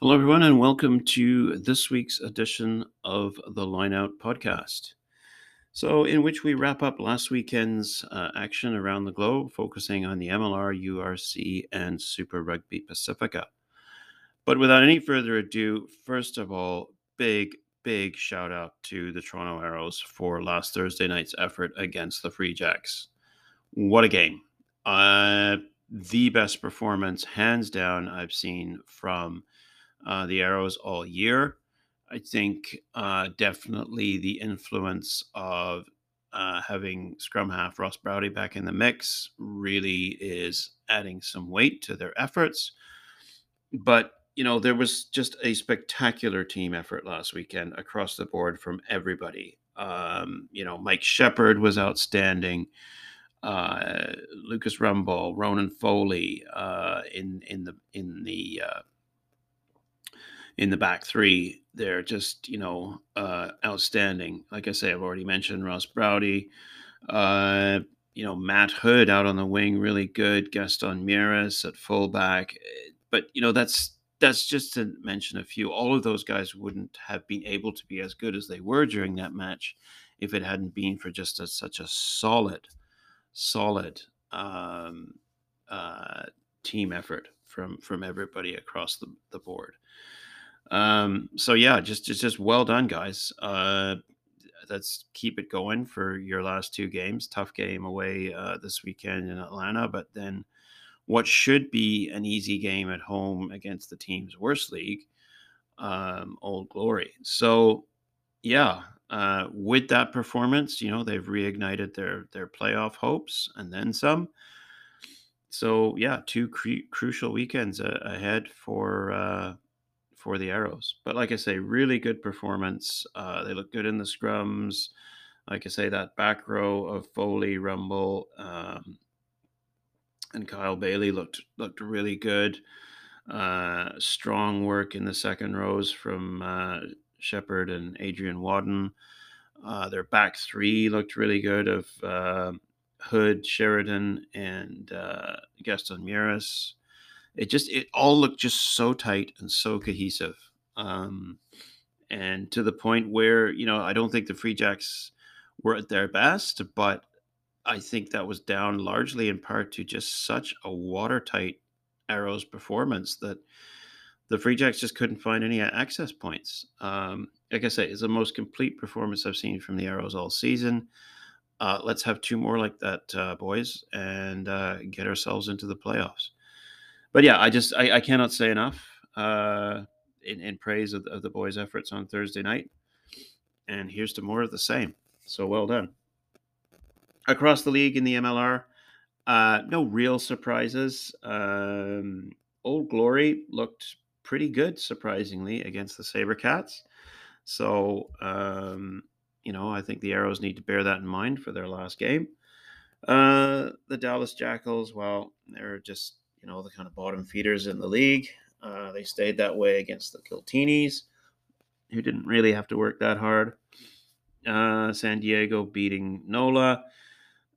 Hello, everyone, and welcome to this week's edition of the Lineout podcast. So, in which we wrap up last weekend's uh, action around the globe, focusing on the MLR, URC, and Super Rugby Pacifica. But without any further ado, first of all, big, big shout out to the Toronto Arrows for last Thursday night's effort against the Free Jacks. What a game! Uh, the best performance, hands down, I've seen from uh, the Arrows all year. I think uh, definitely the influence of uh, having scrum half Ross Braude back in the mix really is adding some weight to their efforts. But you know, there was just a spectacular team effort last weekend across the board from everybody. Um, you know, Mike Sheppard was outstanding. Uh, Lucas Rumball, Ronan Foley uh, in in the in the uh, in the back three, they're just you know uh, outstanding. Like I say, I've already mentioned Ross Braude. Uh, you know Matt Hood out on the wing, really good. Gaston Mieres at fullback, but you know that's that's just to mention a few. All of those guys wouldn't have been able to be as good as they were during that match if it hadn't been for just a, such a solid, solid um, uh, team effort from from everybody across the, the board. Um, so yeah, just just just well done, guys. Uh, let's keep it going for your last two games. Tough game away uh, this weekend in Atlanta, but then what should be an easy game at home against the team's worst league, um, Old Glory. So yeah, uh, with that performance, you know they've reignited their their playoff hopes and then some. So yeah, two cru- crucial weekends ahead for uh, for the Arrows. But like I say, really good performance. Uh, they look good in the scrums. Like I say, that back row of Foley, Rumball, um, and Kyle Baillie looked looked really good. Uh, strong work in the second rows from uh, Sheppard and Adrian Wadden. Uh, their back three looked really good of uh, Hood, Sheridan, and uh, Gaston Mieres it just it all looked just so tight and so cohesive um, and to the point where you know i don't think the free jacks were at their best but i think that was down largely in part to just such a watertight arrows performance that the free jacks just couldn't find any access points. Um, like i say it's the most complete performance i've seen from the arrows all season. Uh, let's have two more like that uh, boys and uh, get ourselves into the playoffs but yeah, I just I, I cannot say enough uh, in, in praise of, of the boys' efforts on Thursday night. And here's to more of the same. So well done. Across the league in the MLR, uh, no real surprises. Um, Old Glory looked pretty good, surprisingly, against the Sabercats. So, um, you know, I think the Arrows need to bear that in mind for their last game. Uh, the Dallas Jackals, well, they're just you know, the kind of bottom feeders in the league. Uh, they stayed that way against the Giltinis, who didn't really have to work that hard. Uh, San Diego beating NOLA.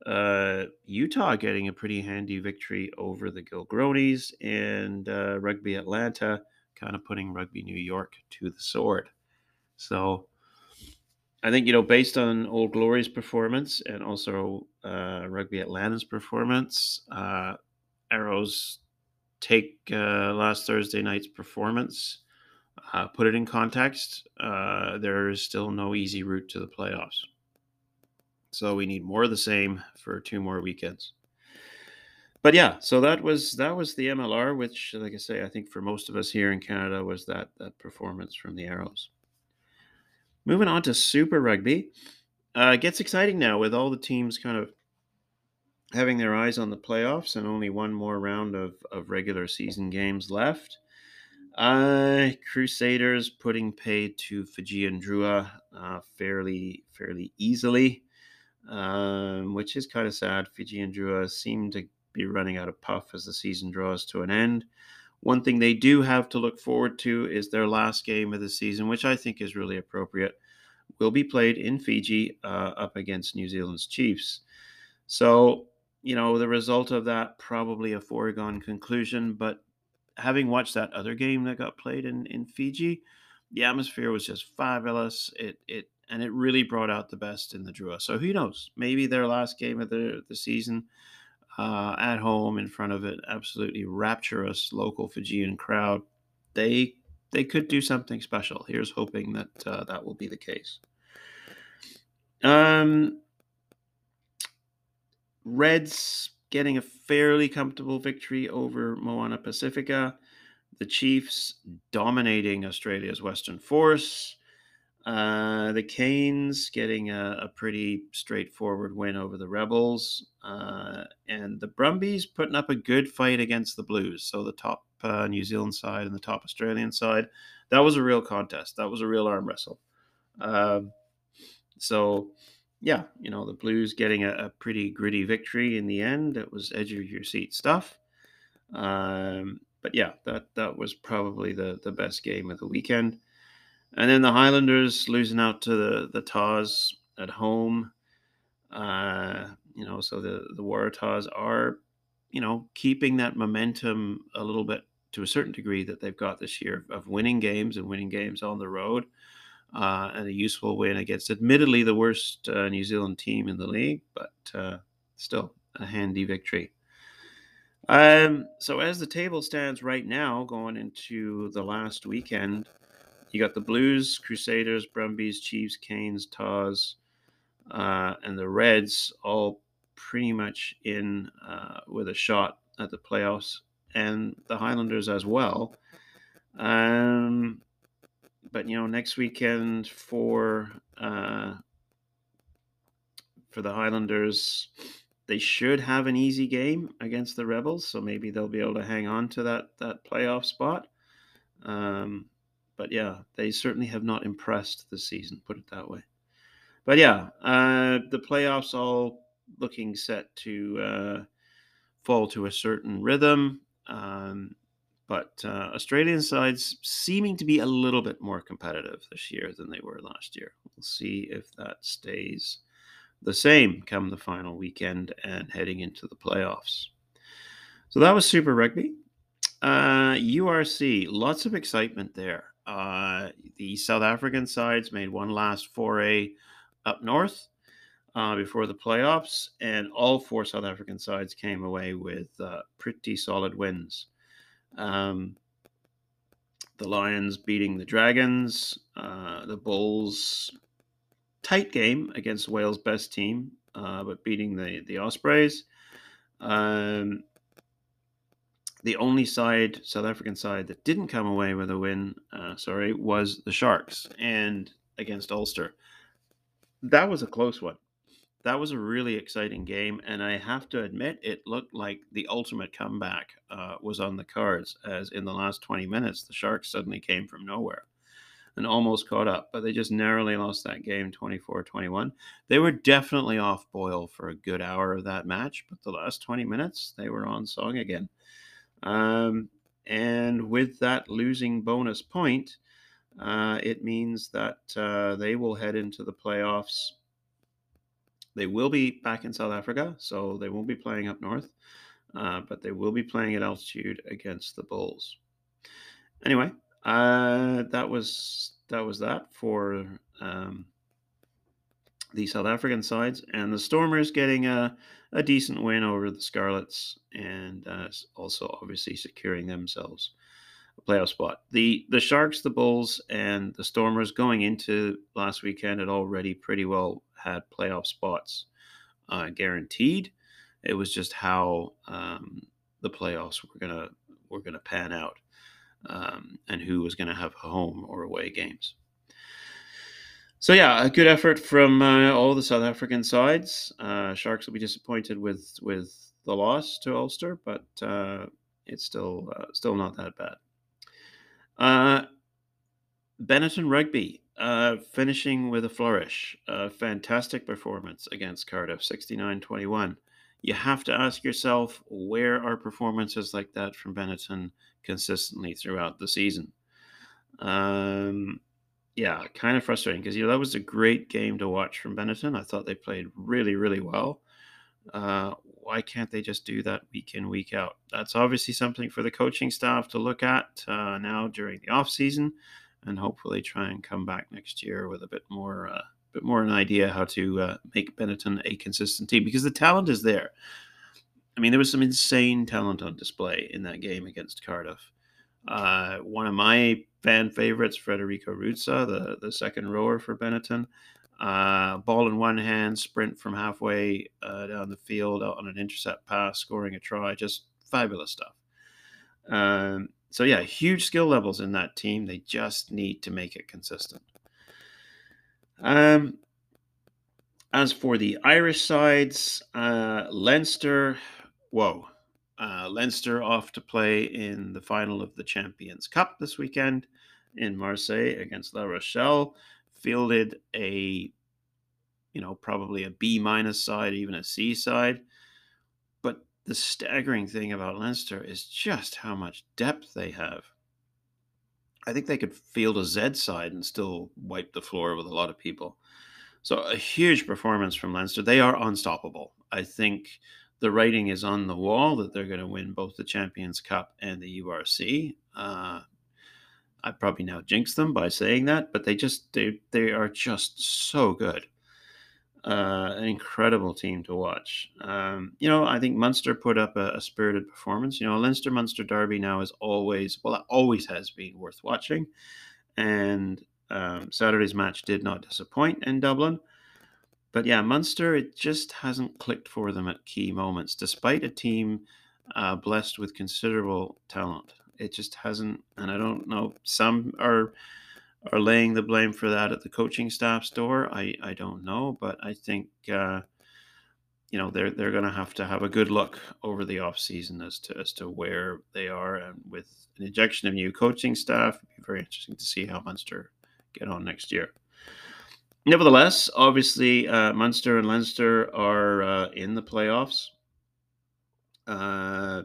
Uh, Utah getting a pretty handy victory over the Gilgronis, and uh, Rugby Atlanta kind of putting Rugby New York to the sword. So I think, you know, based on Old Glory's performance and also uh, Rugby Atlanta's performance, uh, Arrows take uh, last Thursday night's performance, uh, put it in context. Uh, there is still no easy route to the playoffs. So we need more of the same for two more weekends. But yeah, so that was that was the MLR, which, like I say, I think for most of us here in Canada was that that performance from the Arrows. Moving on to Super Rugby, uh, it gets exciting now with all the teams kind of having their eyes on the playoffs and only one more round of, of regular season games left. Uh, Crusaders putting pay to Fijian Drua uh, fairly fairly easily, um, which is kind of sad. Fijian Drua seem to be running out of puff as the season draws to an end. One thing they do have to look forward to is their last game of the season, which I think is really appropriate. Will be played in Fiji uh, up against New Zealand's Chiefs. So you know, the result of that probably a foregone conclusion, but having watched that other game that got played in in Fiji, the atmosphere was just fabulous. It it and it really brought out the best in the Drua. So who knows? Maybe their last game of the the season uh, at home in front of an absolutely rapturous local Fijian crowd. They they could do something special. Here's hoping that uh, that will be the case. Um, Reds getting a fairly comfortable victory over Moana Pacifica. The Chiefs dominating Australia's Western Force. Uh, the Canes getting a, a, pretty straightforward win over the Rebels. Uh, and the Brumbies putting up a good fight against the Blues. So the top uh, New Zealand side and the top Australian side. That was a real contest. That was a real arm wrestle. Um, so yeah, you know, the Blues getting a, a, pretty gritty victory in the end. It was edge of your seat stuff. Um, but yeah, that that was probably the the best game of the weekend. And then the Highlanders losing out to the the Tahs at home. Uh, you know, so the the Waratahs are, you know, keeping that momentum a little bit to a certain degree that they've got this year of winning games and winning games on the road uh, and a useful win against, admittedly, the worst uh, New Zealand team in the league, but uh, still a handy victory. Um, so, as the table stands right now, going into the last weekend, you got the Blues, Crusaders, Brumbies, Chiefs, Canes, Tahs, uh, and the Reds all pretty much in uh, with a shot at the playoffs, and the Highlanders as well. Um, but you know, next weekend for uh, for the Highlanders, they should have an easy game against the Rebels, so maybe they'll be able to hang on to that that playoff spot. Um, but yeah, they certainly have not impressed this season. Put it that way. But yeah, uh, the playoffs all looking set to uh, fall to a certain rhythm. Um, but uh, Australian sides seeming to be a little bit more competitive this year than they were last year. We'll see if that stays the same come the final weekend and heading into the playoffs. So that was Super Rugby. Uh, URC, lots of excitement there. Uh, the South African sides made one last foray up north uh, before the playoffs, and all four South African sides came away with uh, pretty solid wins. Um, the Lions beating the Dragons, uh, the Bulls tight game against Wales' best team, uh, but beating the the Ospreys. Um, the only side, South African side, that didn't come away with a win, uh, sorry, was the Sharks and against Ulster. That was a close one that was a really exciting game, and I have to admit, it looked like the ultimate comeback uh, was on the cards. As in the last 20 minutes, the Sharks suddenly came from nowhere and almost caught up, but they just narrowly lost that game 24 21. They were definitely off boil for a good hour of that match, but the last 20 minutes, they were on song again. Um, and with that losing bonus point, uh, it means that uh, they will head into the playoffs they will be back in South Africa, so they won't be playing up north, uh, but they will be playing at altitude against the Bulls. Anyway, uh, that was that was that for um, the South African sides, and the Stormers getting a, a decent win over the Scarlets, and uh, also obviously securing themselves a playoff spot. The the Sharks, the Bulls, and the Stormers going into last weekend had already pretty well had playoff spots uh, guaranteed. It was just how um, the playoffs were gonna were gonna pan out, um, and who was gonna have home or away games. So yeah, a good effort from uh, all the South African sides. Uh, Sharks will be disappointed with with the loss to Ulster, but uh, it's still uh, still not that bad. Uh, Benetton Rugby uh, finishing with a flourish. A fantastic performance against Cardiff, 69 21. You have to ask yourself where are performances like that from Benetton consistently throughout the season? Um, yeah, kind of frustrating because you know, that was a great game to watch from Benetton. I thought they played really, really well. Uh, why can't they just do that week in, week out? That's obviously something for the coaching staff to look at uh, now during the off season, and hopefully try and come back next year with a bit more, uh, bit more an idea how to uh, make Benetton a consistent team because the talent is there. I mean, there was some insane talent on display in that game against Cardiff. Uh, one of my fan favorites, Federico Ruzza, the, the second rower for Benetton. Uh, ball in one hand, sprint from halfway uh, down the field on an intercept pass, scoring a try. Just fabulous stuff. Um, so, yeah, huge skill levels in that team. They just need to make it consistent. Um, as for the Irish sides, uh, Leinster, whoa. Uh, Leinster off to play in the final of the Champions Cup this weekend in Marseille against La Rochelle. Fielded a, you know, probably a B minus side, even a C side. The staggering thing about Leinster is just how much depth they have. I think they could field a Z side and still wipe the floor with a lot of people. So a huge performance from Leinster. They are unstoppable. I think the writing is on the wall that they're going to win both the Champions Cup and the URC. Uh, I probably now jinx them by saying that, but they just they they are just so good. Uh, an incredible team to watch. Um, you know, I think Munster put up a, a, spirited performance. You know, Leinster Munster Derby now is always well, it always has been worth watching, and um, Saturday's match did not disappoint in Dublin. But yeah, Munster, it just hasn't clicked for them at key moments, despite a team uh, blessed with considerable talent. It just hasn't, and I don't know. Some are are laying the blame for that at the coaching staff's door. I I don't know, but I think uh, you know they're they're going to have to have a good look over the off season as to as to where they are, and with an injection of new coaching staff, it'd be very interesting to see how Munster get on next year. Nevertheless, obviously, uh, Munster and Leinster are uh, in the playoffs. Uh,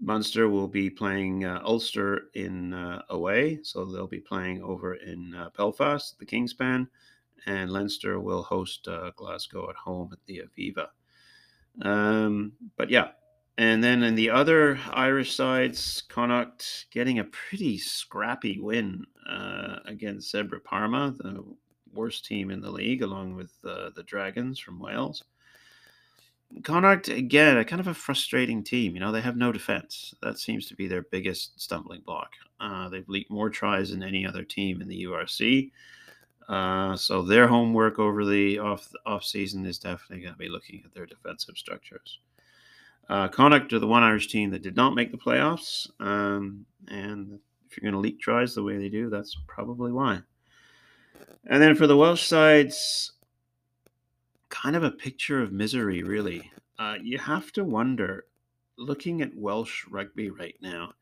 Munster will be playing uh, Ulster in uh, away, so they'll be playing over in uh, Belfast, the Kingspan, and Leinster will host uh, Glasgow at home at the Aviva. Um, but yeah, and then in the other Irish sides, Connacht getting a pretty scrappy win uh, against Zebre Parma, the worst team in the league, along with uh, the Dragons from Wales. Connacht, again, a kind of a frustrating team. You know, they have no defense. That seems to be their biggest stumbling block. Uh, they've leaked more tries than any other team in the URC. Uh, so their homework over the off off season is definitely going to be looking at their defensive structures. Uh, Connacht are the one Irish team that did not make the playoffs, um, and if you're going to leak tries the way they do, that's probably why. And then for the Welsh sides, kind of a picture of misery, really. Uh, you have to wonder, looking at Welsh rugby right now,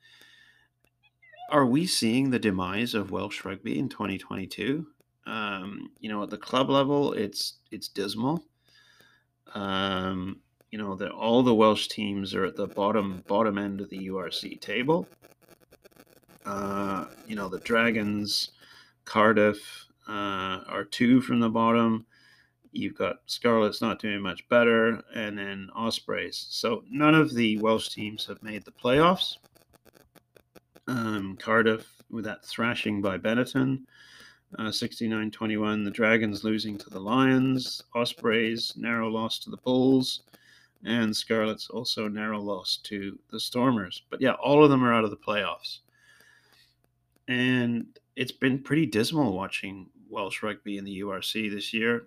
are we seeing the demise of Welsh rugby in 2022? Um, you know, at the club level, it's it's dismal. Um, you know, that all the Welsh teams are at the bottom bottom end of the URC table. Uh, you know, the Dragons, Cardiff uh, are two from the bottom. You've got Scarlets not doing much better, and then Ospreys. So none of the Welsh teams have made the playoffs. Um, Cardiff with that thrashing by Benetton, uh, 69 21. The Dragons losing to the Lions. Ospreys, narrow loss to the Bulls. And Scarlets also narrow loss to the Stormers. But yeah, all of them are out of the playoffs. And it's been pretty dismal watching Welsh rugby in the URC this year.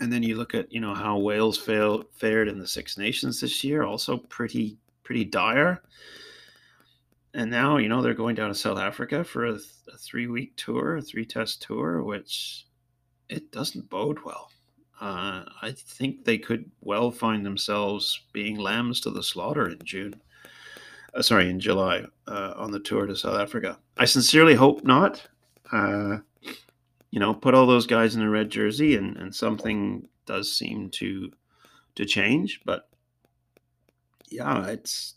And then you look at you know how Wales failed, fared in the Six Nations this year, also pretty pretty dire. And now you know they're going down to South Africa for a, a three week tour, a three test tour, which it doesn't bode well. Uh, I think they could well find themselves being lambs to the slaughter in June. Uh, sorry, in July uh, on the tour to South Africa. I sincerely hope not. You know, put all those guys in a red jersey, and, and something does seem to to change. But yeah, it's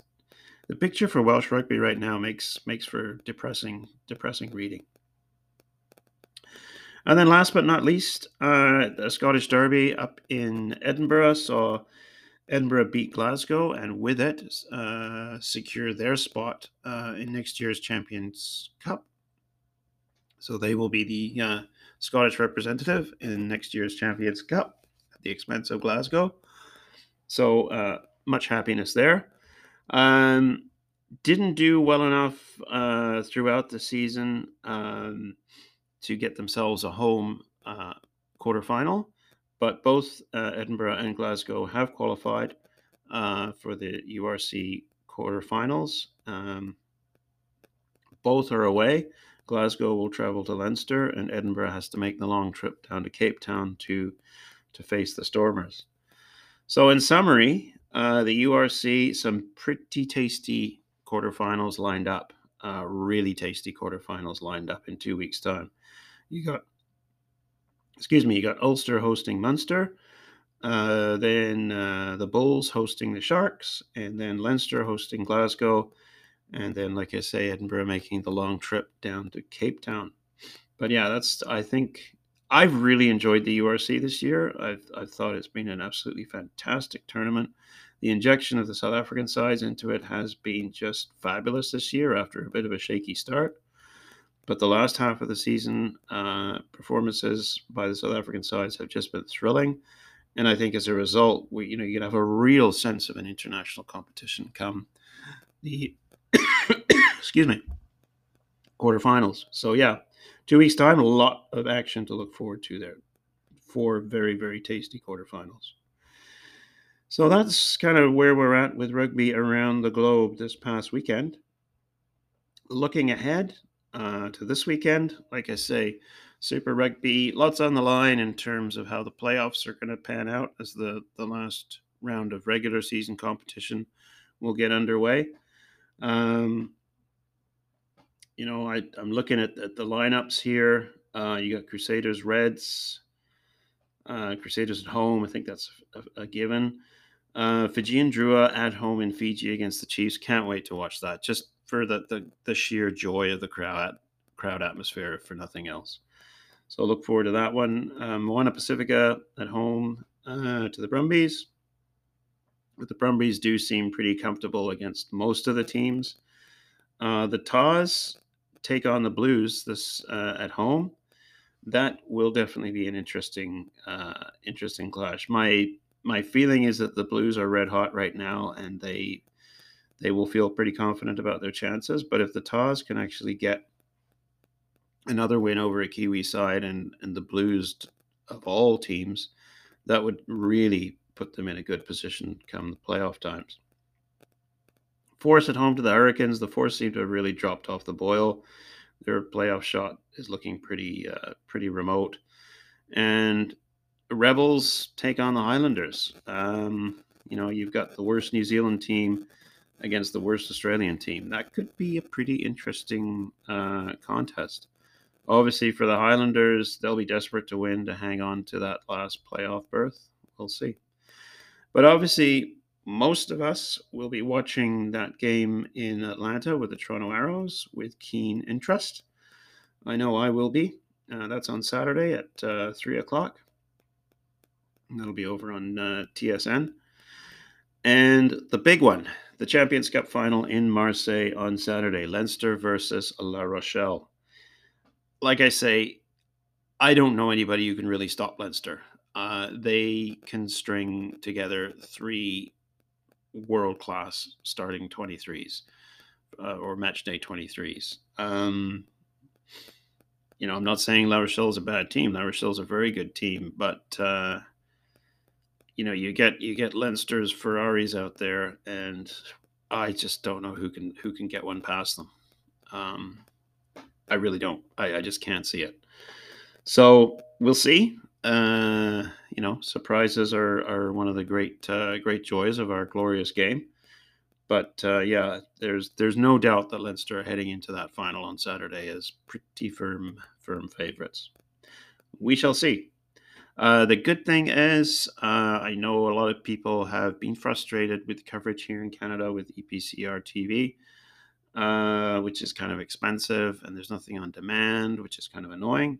the picture for Welsh rugby right now makes makes for depressing depressing reading. And then last but not least, uh, the Scottish Derby up in Edinburgh saw Edinburgh beat Glasgow and with it uh, secure their spot uh, in next year's Champions Cup. So they will be the uh, Scottish representative in next year's Champions Cup at the expense of Glasgow. So uh, much happiness there. Um, didn't do well enough uh, throughout the season um, to get themselves a home uh, quarterfinal, but both uh, Edinburgh and Glasgow have qualified uh, for the URC quarterfinals. Um, both are away. Glasgow will travel to Leinster, and Edinburgh has to make the long trip down to Cape Town to to face the Stormers. So, in summary, uh, the URC some pretty tasty quarterfinals lined up. Uh, really tasty quarterfinals lined up in two weeks' time. You got, excuse me, you got Ulster hosting Munster, uh, then uh, the Bulls hosting the Sharks, and then Leinster hosting Glasgow, and then, like I say, Edinburgh making the long trip down to Cape Town. But yeah, that's I think I've really enjoyed the URC this year. I've I thought it's been an absolutely fantastic tournament. The injection of the South African sides into it has been just fabulous this year after a bit of a shaky start. But the last half of the season, uh, performances by the South African sides have just been thrilling. And I think as a result, we you know you can have a real sense of an international competition come the excuse me quarterfinals. So yeah, two weeks time, a lot of action to look forward to there. Four very very tasty quarterfinals. So that's kind of where we're at with rugby around the globe this past weekend. Looking ahead uh, to this weekend, like I say, Super Rugby, lots on the line in terms of how the playoffs are going to pan out as the, the last round of regular season competition will get underway. Um, you know, I, am looking at, at, the lineups here. Uh, you got Crusaders, Reds, uh, Crusaders at home. I think that's a, a given. Uh, Fijian Drua at home in Fiji against the Chiefs. Can't wait to watch that. Just for the the, the sheer joy of the crowd crowd atmosphere, for nothing else. So look forward to that one. Um, Moana Pacifica at home uh, to the Brumbies. But the Brumbies do seem pretty comfortable against most of the teams. Uh, the Tahs take on the Blues this uh, at home. That will definitely be an interesting, uh, interesting clash. My my feeling is that the Blues are red hot right now, and they they will feel pretty confident about their chances. But if the Tahs can actually get another win over a Kiwi side and and the Blues of all teams, that would really put them in a good position come the playoff times. Force at home to the Hurricanes. The Force seem to have really dropped off the boil. Their playoff shot is looking pretty uh, pretty remote, and Rebels take on the Highlanders. Um, you know, you've got the worst New Zealand team against the worst Australian team. That could be a pretty interesting uh, contest. Obviously, for the Highlanders, they'll be desperate to win to hang on to that last playoff berth. We'll see. But obviously, most of us will be watching that game in Atlanta with the Toronto Arrows with keen interest. I know I will be. Uh, that's on Saturday at uh, 3 o'clock. That'll be over on uh, TSN. And the big one, the Champions Cup final in Marseille on Saturday, Leinster versus La Rochelle. Like I say, I don't know anybody who can really stop Leinster. Uh, they can string together three world class starting 23s uh, or match day 23s. Um, you know, I'm not saying La Rochelle is a bad team. La Rochelle is a very good team, but uh, you know, you get you get Leinster's Ferraris out there, and I just don't know who can who can get one past them. Um, I really don't. I, I just can't see it. So we'll see. Uh, you know, surprises are are one of the great uh, great joys of our glorious game. But uh, yeah, there's there's no doubt that Leinster heading into that final on Saturday is pretty firm firm favorites. We shall see. Uh, the good thing is, uh, I know a lot of people have been frustrated with coverage here in Canada with EPCR TV, uh, which is kind of expensive, and there's nothing on demand, which is kind of annoying.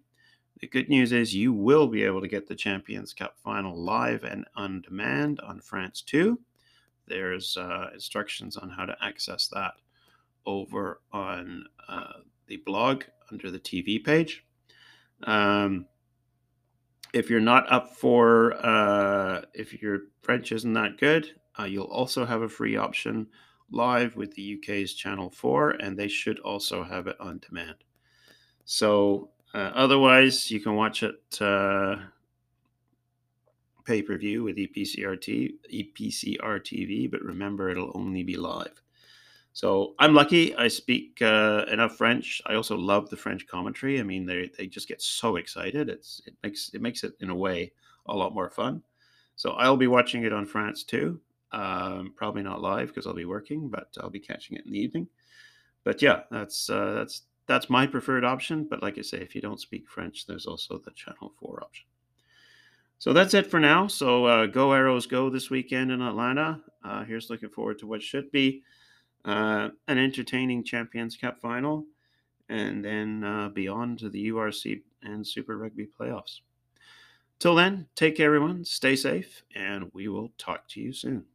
The good news is you will be able to get the Champions Cup final live and on demand on France 2. There's uh, instructions on how to access that over on uh, the blog under the TV page. Um, if you're not up for, uh, if your French isn't that good, uh, you'll also have a free option live with the UK's Channel 4, and they should also have it on demand. So, uh, otherwise, you can watch it uh, pay per view with EPCRT, EPCR TV, but remember, it'll only be live. So I'm lucky. I speak uh, enough French. I also love the French commentary. I mean, they they just get so excited. It's it makes it makes it in a way a lot more fun. So I'll be watching it on France 2. Um, probably not live because I'll be working, but I'll be catching it in the evening. But yeah, that's uh, that's that's my preferred option. But like I say, if you don't speak French, there's also the Channel 4 option. So that's it for now. So uh, go Arrows go this weekend in Atlanta. Uh, here's looking forward to what should be uh, an entertaining Champions Cup final, and then uh, beyond to the URC and Super Rugby playoffs. Till then, take care, everyone. Stay safe, and we will talk to you soon.